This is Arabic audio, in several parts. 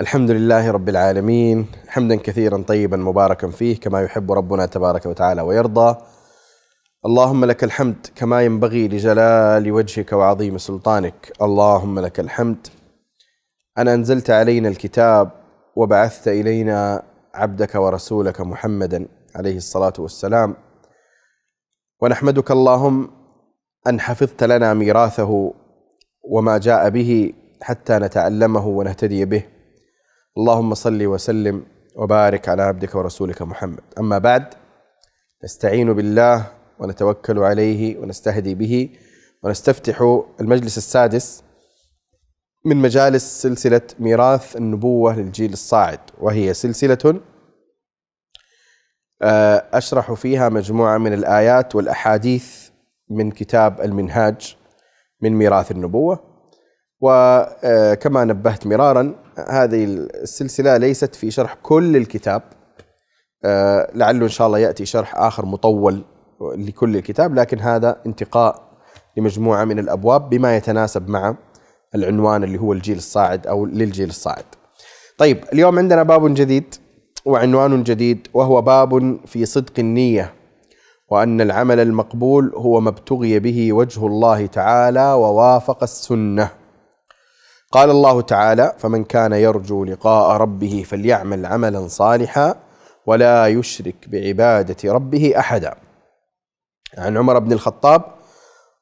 الحمد لله رب العالمين حمدا كثيرا طيبا مباركا فيه كما يحب ربنا تبارك وتعالى ويرضى. اللهم لك الحمد كما ينبغي لجلال وجهك وعظيم سلطانك. اللهم لك الحمد. ان أنزلت علينا الكتاب وبعثت إلينا عبدك ورسولك محمدا عليه الصلاة والسلام. ونحمدك اللهم أن حفظت لنا ميراثه وما جاء به حتى نتعلمه ونهتدي به. اللهم صل وسلم وبارك على عبدك ورسولك محمد. أما بعد نستعين بالله ونتوكل عليه ونستهدي به ونستفتح المجلس السادس من مجالس سلسلة ميراث النبوة للجيل الصاعد وهي سلسلة آه، أشرح فيها مجموعة من الآيات والأحاديث من كتاب المنهاج من ميراث النبوة. وكما نبهت مرارا هذه السلسلة ليست في شرح كل الكتاب لعله إن شاء الله يأتي شرح آخر مطول لكل الكتاب لكن هذا انتقاء لمجموعة من الأبواب بما يتناسب مع العنوان اللي هو الجيل الصاعد أو للجيل الصاعد. طيب اليوم عندنا باب جديد وعنوان جديد وهو باب في صدق النية وأن العمل المقبول هو ما ابتغي به وجه الله تعالى ووافق السنة. قال الله تعالى: فمن كان يرجو لقاء ربه فليعمل عملا صالحا ولا يشرك بعبادة ربه احدا. عن عمر بن الخطاب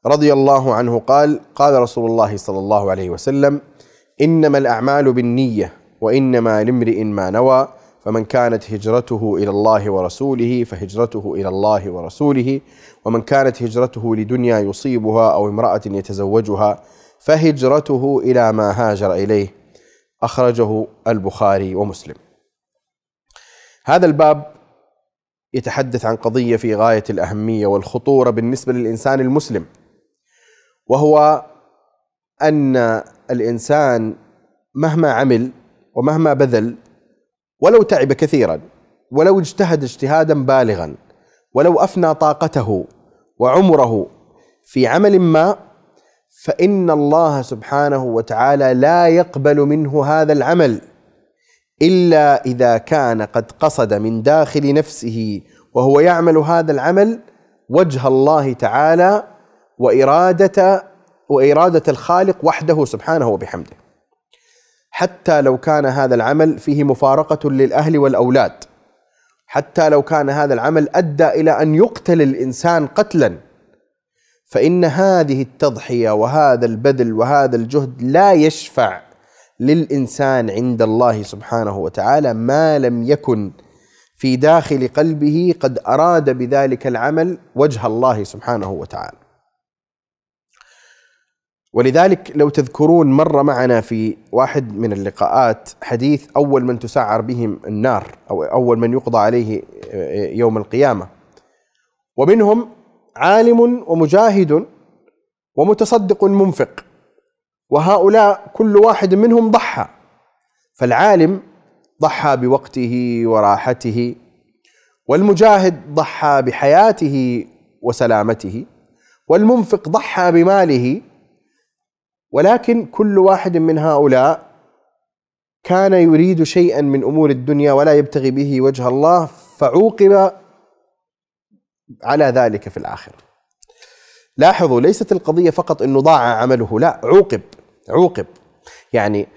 رضي الله عنه قال: قال رسول الله صلى الله عليه وسلم: إنما الأعمال بالنية وإنما لامرئ ما نوى فمن كانت هجرته إلى الله ورسوله فهجرته إلى الله ورسوله ومن كانت هجرته لدنيا يصيبها أو امرأة يتزوجها فهجرته إلى ما هاجر إليه أخرجه البخاري ومسلم. هذا الباب يتحدث عن قضية في غاية الأهمية والخطورة بالنسبة للإنسان المسلم وهو أن الإنسان مهما عمل ومهما بذل ولو تعب كثيرا ولو اجتهد اجتهادا بالغا ولو أفنى طاقته وعمره في عمل ما فإن الله سبحانه وتعالى لا يقبل منه هذا العمل إلا إذا كان قد قصد من داخل نفسه وهو يعمل هذا العمل وجه الله تعالى واراده وإرادة الخالق وحده سبحانه وبحمده. حتى لو كان هذا العمل فيه مفارقة للأهل والأولاد. حتى لو كان هذا العمل أدى إلى أن يقتل الإنسان قتلا فإن هذه التضحية وهذا البذل وهذا الجهد لا يشفع للإنسان عند الله سبحانه وتعالى ما لم يكن في داخل قلبه قد أراد بذلك العمل وجه الله سبحانه وتعالى. ولذلك لو تذكرون مر معنا في واحد من اللقاءات حديث أول من تسعر بهم النار أو أول من يقضى عليه يوم القيامة. ومنهم عالم ومجاهد ومتصدق منفق وهؤلاء كل واحد منهم ضحى فالعالم ضحى بوقته وراحته والمجاهد ضحى بحياته وسلامته والمنفق ضحى بماله ولكن كل واحد من هؤلاء كان يريد شيئا من أمور الدنيا ولا يبتغي به وجه الله فعوقب على ذلك في الآخرة. لاحظوا ليست القضية فقط إنه ضاع عمله، لا عوقب عوقب يعني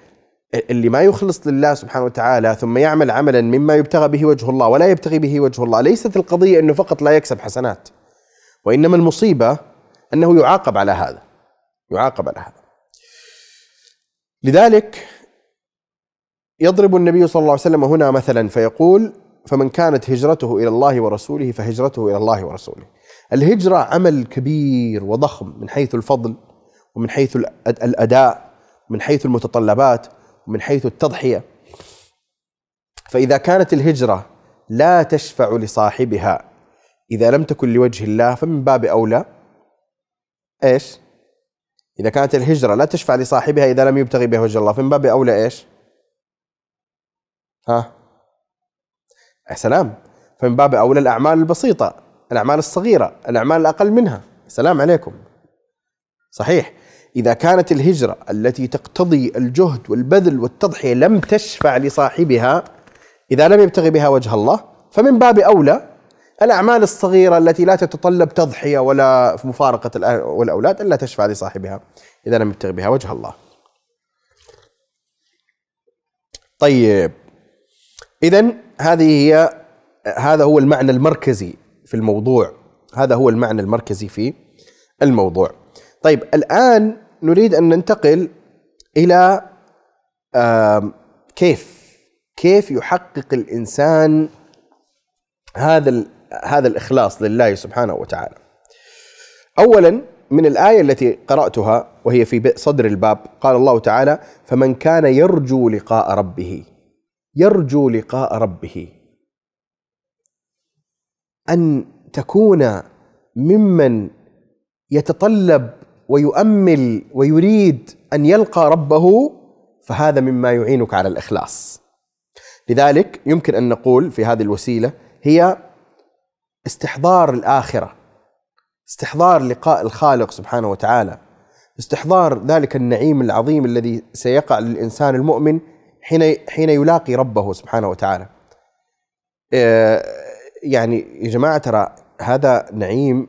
اللي ما يخلص لله سبحانه وتعالى ثم يعمل عملا مما يبتغى به وجه الله ولا يبتغي به وجه الله ليست القضية إنه فقط لا يكسب حسنات وإنما المصيبة أنه يعاقب على هذا يعاقب على هذا لذلك يضرب النبي صلى الله عليه وسلم هنا مثلا فيقول فمن كانت هجرته إلى الله ورسوله فهجرته إلى الله ورسوله الهجرة عمل كبير وضخم من حيث الفضل ومن حيث الأداء من حيث المتطلبات ومن حيث التضحية فإذا كانت الهجرة لا تشفع لصاحبها إذا لم تكن لوجه الله فمن باب أولى إيش؟ إذا كانت الهجرة لا تشفع لصاحبها إذا لم يبتغي بها وجه الله فمن باب أولى إيش؟ ها؟ سلام. فمن باب أولى الأعمال البسيطة الأعمال الصغيرة الأعمال الأقل منها. سلام عليكم. صحيح. إذا كانت الهجرة التي تقتضي الجهد والبذل والتضحية لم تشفع لصاحبها إذا لم يبتغي بها وجه الله فمن باب أولى الأعمال الصغيرة التي لا تتطلب تضحية ولا مفارقة والأولاد إلا تشفع لصاحبها إذا لم يبتغي بها وجه الله. طيب. إذا هذه هي هذا هو المعنى المركزي في الموضوع. هذا هو المعنى المركزي في الموضوع. طيب الآن نريد أن ننتقل إلى كيف كيف يحقق الإنسان هذا هذا الإخلاص لله سبحانه وتعالى. أولا من الآية التي قرأتها وهي في صدر الباب قال الله تعالى فمن كان يرجو لقاء ربه يرجو لقاء ربه. أن تكون ممن يتطلب ويؤمل ويريد أن يلقى ربه فهذا مما يعينك على الإخلاص. لذلك يمكن أن نقول في هذه الوسيلة هي استحضار الآخرة استحضار لقاء الخالق سبحانه وتعالى استحضار ذلك النعيم العظيم الذي سيقع للإنسان المؤمن حين حين يلاقي ربه سبحانه وتعالى. آه، يعني يا جماعة ترى هذا نعيم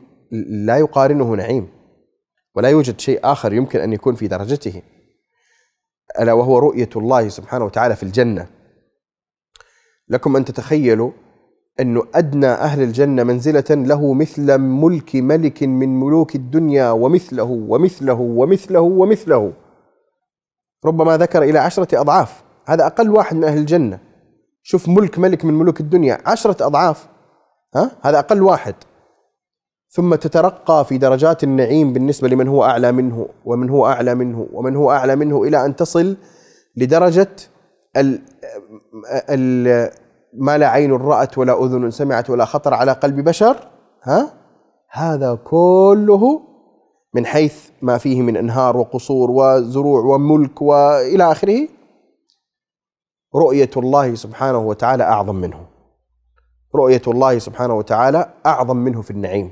لا يقارنه نعيم ولا يوجد شيء آخر يمكن أن يكون في درجته. ألا وهو رؤية الله سبحانه وتعالى في الجنة. لكم أن تتخيلوا أنه أدنى أهل الجنة منزلة له مثل ملك ملك من ملوك الدنيا ومثله ومثله ومثله ومثله. ربما ذكر إلى عشرة أضعاف. هذا أقل واحد من أهل الجنة. شوف ملك ملك من ملوك الدنيا عشرة أضعاف. ها؟ هذا أقل واحد. ثم تترقى في درجات النعيم بالنسبة لمن هو أعلى منه ومن هو أعلى منه ومن هو أعلى منه إلى أن تصل لدرجة ال ال ما لا عين رأت ولا أذن سمعت ولا خطر على قلب بشر. ها؟ هذا كله من حيث ما فيه من أنهار وقصور وزروع وملك وإلى آخره. رؤية الله سبحانه وتعالى أعظم منه. رؤية الله سبحانه وتعالى أعظم منه في النعيم.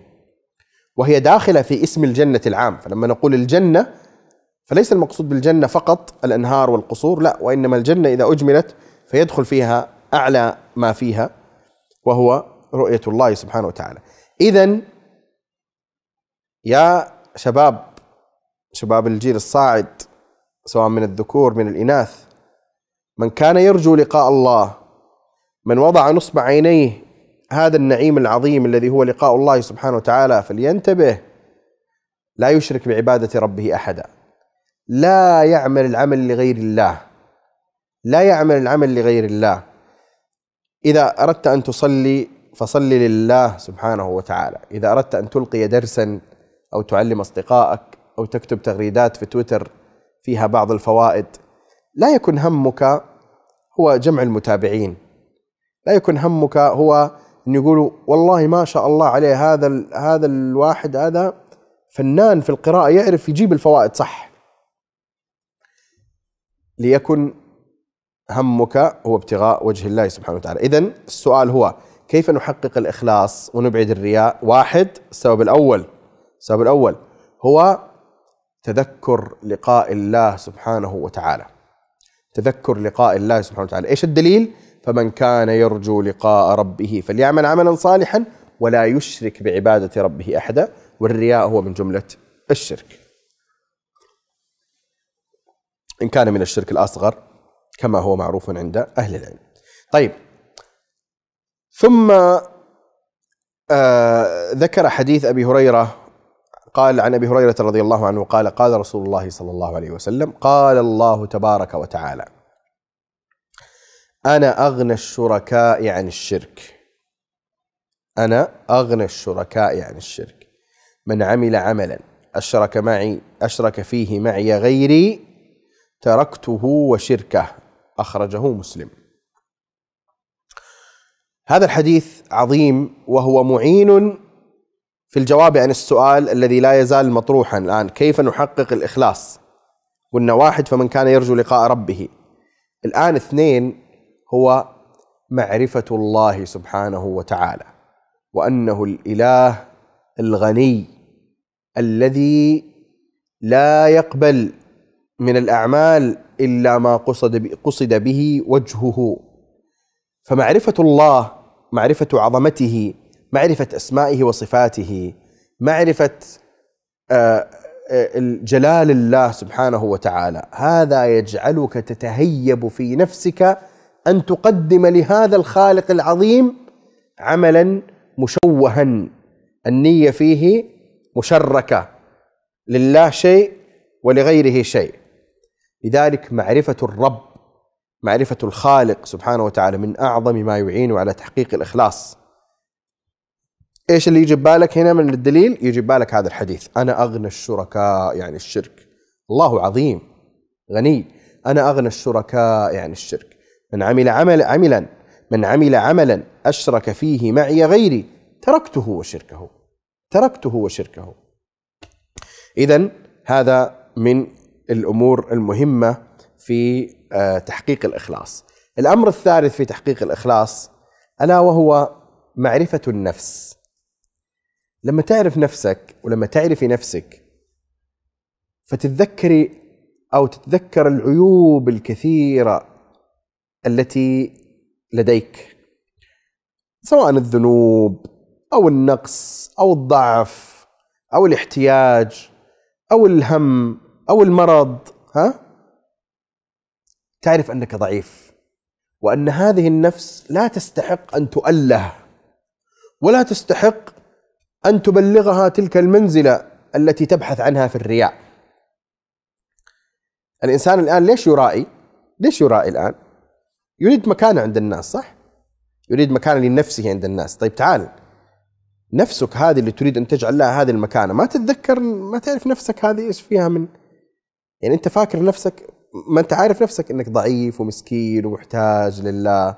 وهي داخلة في اسم الجنة العام. فلما نقول الجنة فليس المقصود بالجنة فقط الأنهار والقصور لا. وإنما الجنة إذا أجملت فيدخل فيها أعلى ما فيها وهو رؤية الله سبحانه وتعالى. اذا يا شباب شباب الجيل الصاعد سواء من الذكور من الإناث من كان يرجو لقاء الله من وضع نصب عينيه هذا النعيم العظيم الذي هو لقاء الله سبحانه وتعالى فلينتبه لا يشرك بعبادة ربه أحدا. لا يعمل العمل لغير الله. لا يعمل العمل لغير الله. إذا أردت أن تصلي فصل لله سبحانه وتعالى. إذا أردت أن تلقي درسا أو تعلم أصدقائك أو تكتب تغريدات في تويتر فيها بعض الفوائد لا يكن همك هو جمع المتابعين. لا يكن همك هو أن يقولوا والله ما شاء الله عليه هذا هذا الواحد هذا فنان في القراءة يعرف يجيب الفوائد صح. ليكن همك هو ابتغاء وجه الله سبحانه وتعالى. إذا السؤال هو كيف نحقق الإخلاص ونبعد الرياء؟ واحد السبب الأول. السبب الأول هو تذكر لقاء الله سبحانه وتعالى. تذكر لقاء الله سبحانه وتعالى. إيش الدليل؟ فمن كان يرجو لقاء ربه فليعمل عملا صالحا ولا يشرك بعبادة ربه أحدا والرياء هو من جملة الشرك. إن كان من الشرك الأصغر كما هو معروف عند أهل العلم. طيب. ثم آه ذكر حديث أبي هريرة قال عن أبي هريرة رضي الله عنه قال قال رسول الله صلى الله عليه وسلم قال الله تبارك وتعالى أنا أغنى الشركاء عن الشرك. أنا أغنى الشركاء عن الشرك. من عمل عملا أشرك معي أشرك فيه معي غيري تركته وشركه. أخرجه مسلم. هذا الحديث عظيم وهو معين في الجواب عن السؤال الذي لا يزال مطروحا الآن كيف نحقق الإخلاص قلنا واحد فمن كان يرجو لقاء ربه؟ الآن اثنين هو معرفة الله سبحانه وتعالى وأنه الإله الغني الذي لا يقبل من الأعمال إلا ما قصد قصد به وجهه. فمعرفة الله معرفة عظمته معرفة أسمائه وصفاته معرفة آه، آه، جلال الله سبحانه وتعالى. هذا يجعلك تتهيب في نفسك أن تقدم لهذا الخالق العظيم عملا مشوها. النية فيه مشركة لله شيء ولغيره شيء. لذلك معرفة الرب معرفة الخالق سبحانه وتعالى من أعظم ما يعين على تحقيق الإخلاص. إيش اللي يجي بالك هنا من الدليل؟ يجي بالك هذا الحديث. أنا أغنى الشركاء يعني الشرك. الله عظيم. غني. أنا أغنى الشركاء يعني الشرك. من عمل عمل عملا من عمل عملا أشرك فيه معي غيري. تركته وشركه. تركته وشركه. إذا هذا من الأمور المهمة في آه، تحقيق الإخلاص. الأمر الثالث في تحقيق الإخلاص ألا وهو معرفة النفس. لما تعرف نفسك ولما تعرفي نفسك فتتذكري أو تتذكر العيوب الكثيرة التي لديك. سواء الذنوب أو النقص أو الضعف أو الاحتياج أو الهم أو المرض ها؟ تعرف أنك ضعيف وأن هذه النفس لا تستحق أن تؤله ولا تستحق أن تبلغها تلك المنزلة التي تبحث عنها في الرياء. الإنسان الآن ليش يرائي؟ ليش يرائي الآن؟ يريد مكانه عند الناس صح؟ يريد مكانه لنفسه عند الناس، طيب تعال نفسك هذه اللي تريد أن تجعل لها هذه المكانة، ما تتذكر ما تعرف نفسك هذه إيش فيها من يعني أنت فاكر نفسك ما أنت عارف نفسك إنك ضعيف ومسكين ومحتاج لله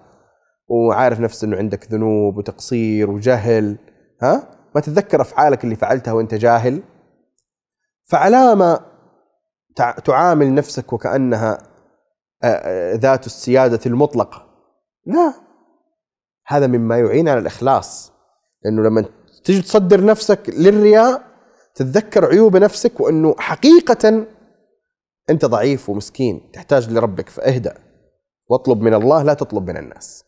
وعارف نفسك إنه عندك ذنوب وتقصير وجهل ها ما تتذكر أفعالك اللي فعلتها وأنت جاهل؟ فعلامة تعامل نفسك وكأنها ذات السيادة المطلقة. لا. هذا مما يعين على الإخلاص. لأنه لما تجي تصدر نفسك للرياء تتذكر عيوب نفسك وأنه حقيقة أنت ضعيف ومسكين تحتاج لربك فاهدأ. واطلب من الله لا تطلب من الناس.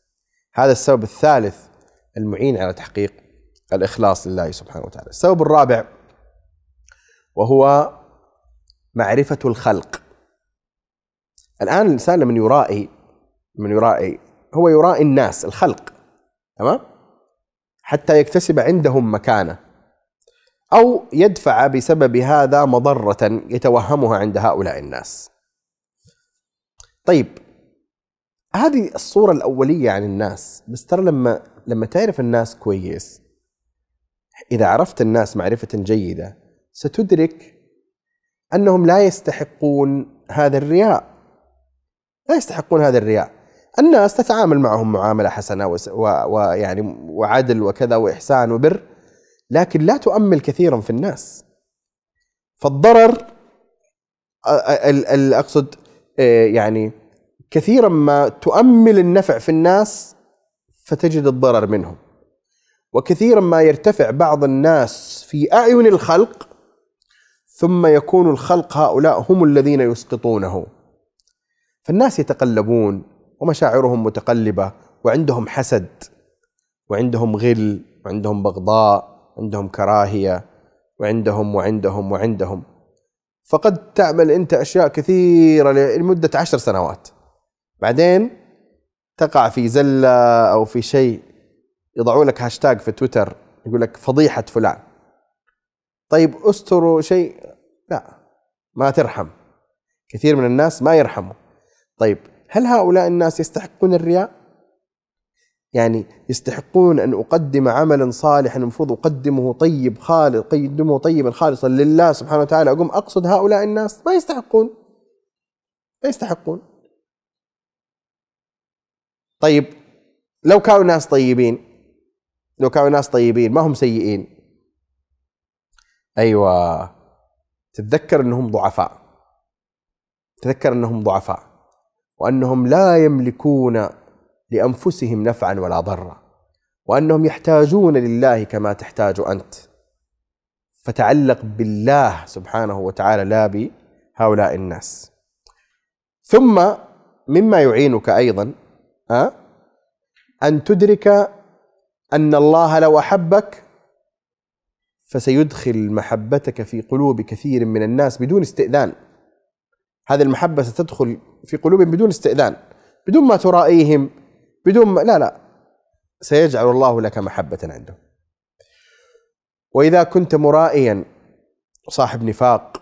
هذا السبب الثالث المعين على تحقيق الإخلاص لله سبحانه وتعالى. السبب الرابع وهو معرفة الخلق. الآن الإنسان لمن يرائي من يرائي هو يرائي الناس الخلق تمام؟ حتى يكتسب عندهم مكانة. أو يدفع بسبب هذا مضرة يتوهمها عند هؤلاء الناس. طيب هذه الصورة الأولية عن الناس بس ترى لما لما تعرف الناس كويس إذا عرفت الناس معرفة جيدة ستدرك أنهم لا يستحقون هذا الرياء. لا يستحقون هذا الرياء. الناس تتعامل معهم معاملة حسنة ويعني وعدل وكذا وإحسان وبر لكن لا تؤمل كثيرا في الناس. فالضرر أقصد يعني كثيرا ما تؤمل النفع في الناس فتجد الضرر منهم. وكثيرا ما يرتفع بعض الناس في أعين الخلق ثم يكون الخلق هؤلاء هم الذين يسقطونه. فالناس يتقلبون ومشاعرهم متقلبة وعندهم حسد وعندهم غل وعندهم بغضاء عندهم كراهية وعندهم وعندهم وعندهم. فقد تعمل أنت أشياء كثيرة لمدة عشر سنوات. بعدين تقع في زلة أو في شيء يضعوا لك هاشتاج في تويتر يقول لك فضيحة فلان. طيب استروا شيء لا ما ترحم. كثير من الناس ما يرحموا. طيب هل هؤلاء الناس يستحقون الرياء؟ يعني يستحقون أن أقدم عملا صالحا المفروض أقدمه طيب خالص أقدمه طيبا خالصا لله سبحانه وتعالى. أقوم أقصد هؤلاء الناس ما يستحقون. ما يستحقون. طيب لو كانوا ناس طيبين لو كانوا ناس طيبين ما هم سيئين. أيوة. تتذكر أنهم ضعفاء. تذكر أنهم ضعفاء. وأنهم لا يملكون لأنفسهم نفعا ولا ضرا. وأنهم يحتاجون لله كما تحتاج أنت. فتعلق بالله سبحانه وتعالى لا بهؤلاء الناس. ثم مما يعينك أيضا أن تدرك أن الله لو أحبك فسيدخل محبتك في قلوب كثير من الناس بدون استئذان. هذه المحبة ستدخل في قلوبهم بدون استئذان بدون ما ترائيهم بدون ما لا لا. سيجعل الله لك محبة عنده وإذا كنت مرائيا صاحب نفاق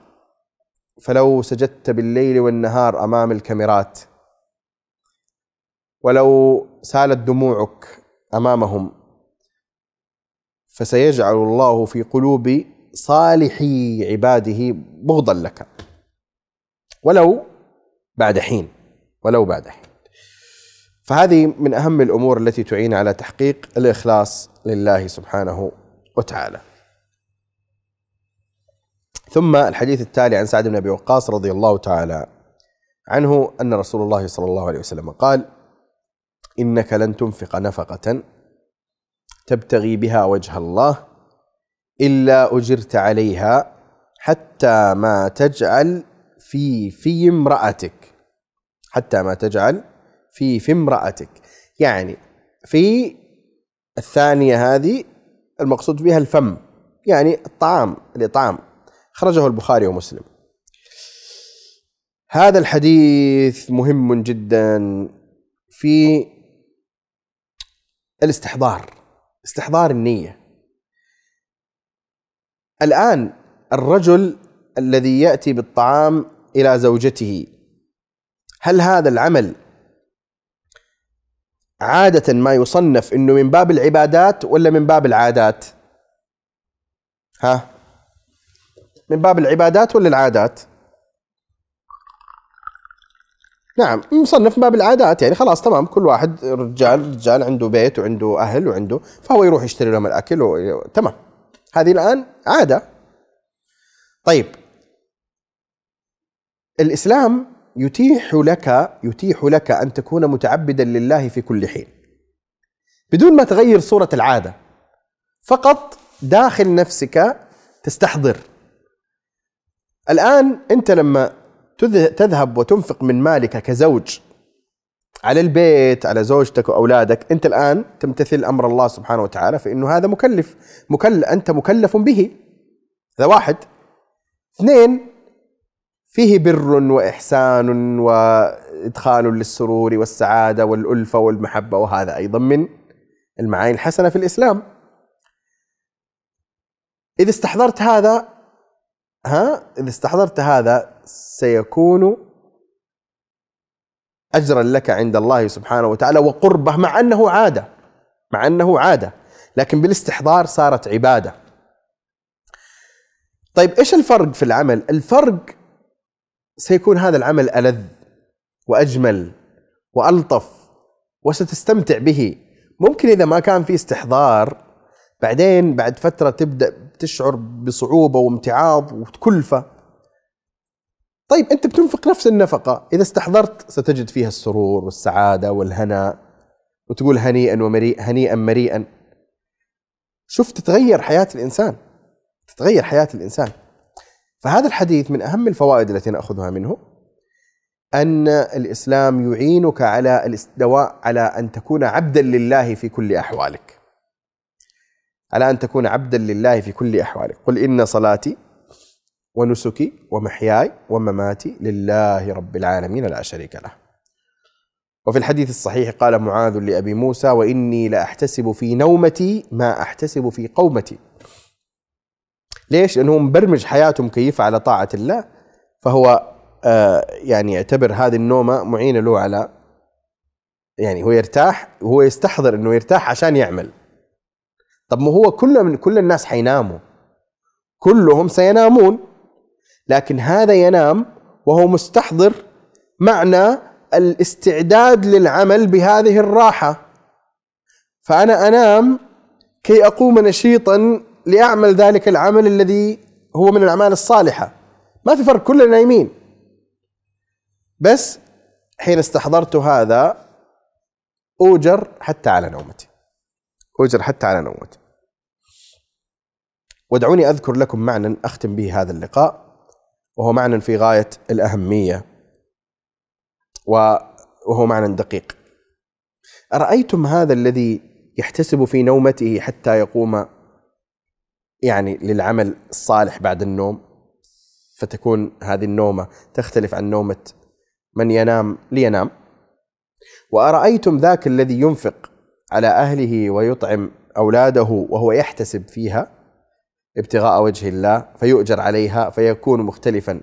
فلو سجدت بالليل والنهار أمام الكاميرات ولو سالت دموعك أمامهم فسيجعل الله في قلوب صالحي عباده بغضا لك ولو بعد حين ولو بعد حين فهذه من أهم الأمور التي تعين على تحقيق الإخلاص لله سبحانه وتعالى. ثم الحديث التالي عن سعد بن أبي وقاص رضي الله تعالى عنه أن رسول الله صلى الله عليه وسلم قال: إنك لن تنفق نفقة تبتغي بها وجه الله إلا أجرت عليها حتى ما تجعل في في امرأتك. حتى ما تجعل في في امرأتك. يعني في الثانية هذه المقصود بها الفم يعني الطعام الإطعام. خرجه البخاري ومسلم. هذا الحديث مهم جدا في الاستحضار. استحضار النية الآن الرجل الذي يأتي بالطعام إلى زوجته هل هذا العمل عادة ما يصنف إنه من باب العبادات ولا من باب العادات؟ ها؟ من باب العبادات ولا العادات؟ نعم مصنف باب العادات يعني خلاص تمام كل واحد رجال رجال عنده بيت وعنده أهل وعنده فهو يروح يشتري لهم الأكل و... تمام. هذه الآن عادة. طيب. الإسلام يتيح لك يتيح لك أن تكون متعبدا لله في كل حين. بدون ما تغير صورة العادة. فقط داخل نفسك تستحضر. الآن أنت لما تذهب وتنفق من مالك كزوج على البيت على زوجتك وأولادك. أنت الآن تمتثل أمر الله سبحانه وتعالى فإنه هذا مكلف مكل أنت مكلف به. هذا واحد. اثنين فيه بر وإحسان وإدخال للسرور والسعادة والألفة والمحبة وهذا أيضا من المعاني الحسنة في الإسلام. إذا استحضرت هذا ها إذا استحضرت هذا سيكون أجرا لك عند الله سبحانه وتعالى وقربه مع أنه عادة مع أنه عادة. لكن بالاستحضار صارت عبادة. طيب إيش الفرق في العمل؟ الفرق سيكون هذا العمل ألذ وأجمل وألطف وستستمتع به. ممكن إذا ما كان في استحضار بعدين بعد فترة تبدأ تشعر بصعوبة وامتعاض وكلفة طيب أنت بتنفق نفس النفقة. إذا استحضرت ستجد فيها السرور والسعادة والهناء وتقول هنيئا ومريئا هنيئا مريئا. شوف تتغير حياة الإنسان. تتغير حياة الإنسان. فهذا الحديث من أهم الفوائد التي نأخذها منه أن الإسلام يعينك على الاستواء على أن تكون عبدا لله في كل أحوالك. على أن تكون عبدا لله في كل أحوالك، قل إن صلاتي ونسكي ومحياي ومماتي لله رب العالمين لا شريك له. وفي الحديث الصحيح قال معاذ لأبي موسى: وإني لأحتسب في نومتي ما أحتسب في قومتي. ليش؟ لأنه مبرمج حياته مكيفة على طاعة الله فهو آه يعني يعتبر هذه النومة معينة له على يعني هو يرتاح وهو يستحضر إنه يرتاح عشان يعمل طب ما هو كل من كل الناس حيناموا كلهم سينامون لكن هذا ينام وهو مستحضر معنى الاستعداد للعمل بهذه الراحة. فأنا أنام كي أقوم نشيطا لأعمل ذلك العمل الذي هو من الأعمال الصالحة. ما في فرق كلنا نايمين. بس حين استحضرت هذا أوجر حتى على نومتي. أوجر حتى على نومتي. ودعوني أذكر لكم معنى أختم به هذا اللقاء. وهو معنى في غاية الأهمية. وهو معنى دقيق. أرأيتم هذا الذي يحتسب في نومته حتى يقوم يعني للعمل الصالح بعد النوم؟ فتكون هذه النومة تختلف عن نومة من ينام لينام. وأرأيتم ذاك الذي ينفق على أهله ويطعم أولاده وهو يحتسب فيها؟ ابتغاء وجه الله فيؤجر عليها فيكون مختلفا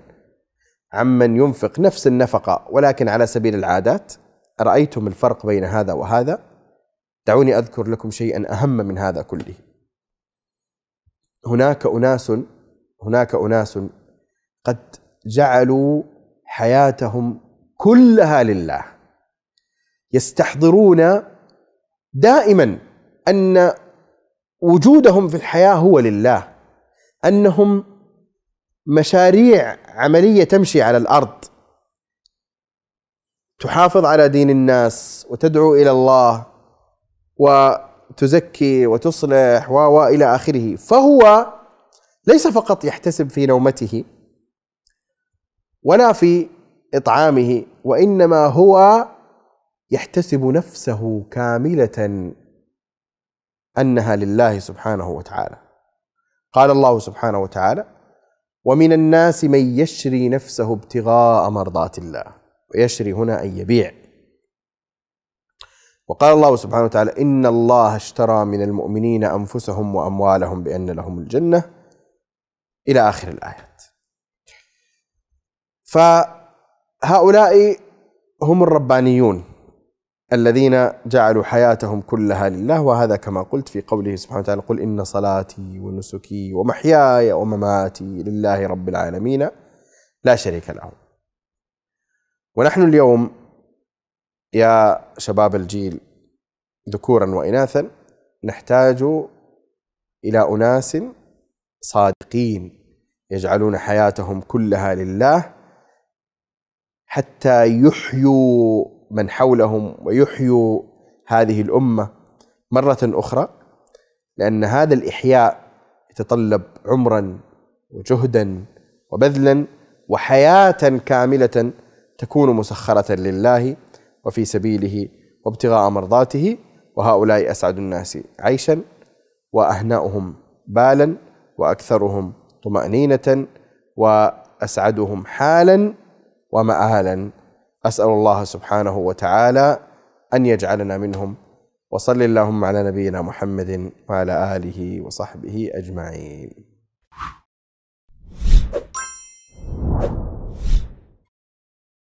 عمن ينفق نفس النفقة ولكن على سبيل العادات أرأيتم الفرق بين هذا وهذا؟ دعوني أذكر لكم شيئا أهم من هذا كله. هناك أناس هناك أناس قد جعلوا حياتهم كلها لله. يستحضرون دائما أن وجودهم في الحياة هو لله. أنهم مشاريع عملية تمشي على الأرض. تحافظ على دين الناس وتدعو إلى الله وتزكي وتصلح و إلى آخره. فهو ليس فقط يحتسب في نومته ولا في إطعامه وإنما هو يحتسب نفسه كاملة أنها لله سبحانه وتعالى. قال الله سبحانه وتعالى ومن الناس من يشري نفسه ابتغاء مرضات الله. ويشري هنا أن يبيع. وقال الله سبحانه وتعالى إن الله اشترى من المؤمنين أنفسهم وأموالهم بأن لهم الجنة. إلى آخر الآيات. فهؤلاء هم الربانيون. الذين جعلوا حياتهم كلها لله وهذا كما قلت في قوله سبحانه وتعالى قل إن صلاتي ونسكي ومحياي ومماتي لله رب العالمين لا شريك له. ونحن اليوم يا شباب الجيل ذكورا وإناثا نحتاج إلى أناس صادقين يجعلون حياتهم كلها لله حتى يحيوا من حولهم ويحيوا هذه الأمة مرة أخرى لأن هذا الإحياء يتطلب عمرا وجهدا وبذلا وحياة كاملة تكون مسخرة لله وفي سبيله وابتغاء مرضاته وهؤلاء أسعد الناس عيشا وأهناؤهم بالا وأكثرهم طمأنينة وأسعدهم حالا ومآلا. أسأل الله سبحانه وتعالى أن يجعلنا منهم وصل اللهم على نبينا محمد وعلى آله وصحبه أجمعين.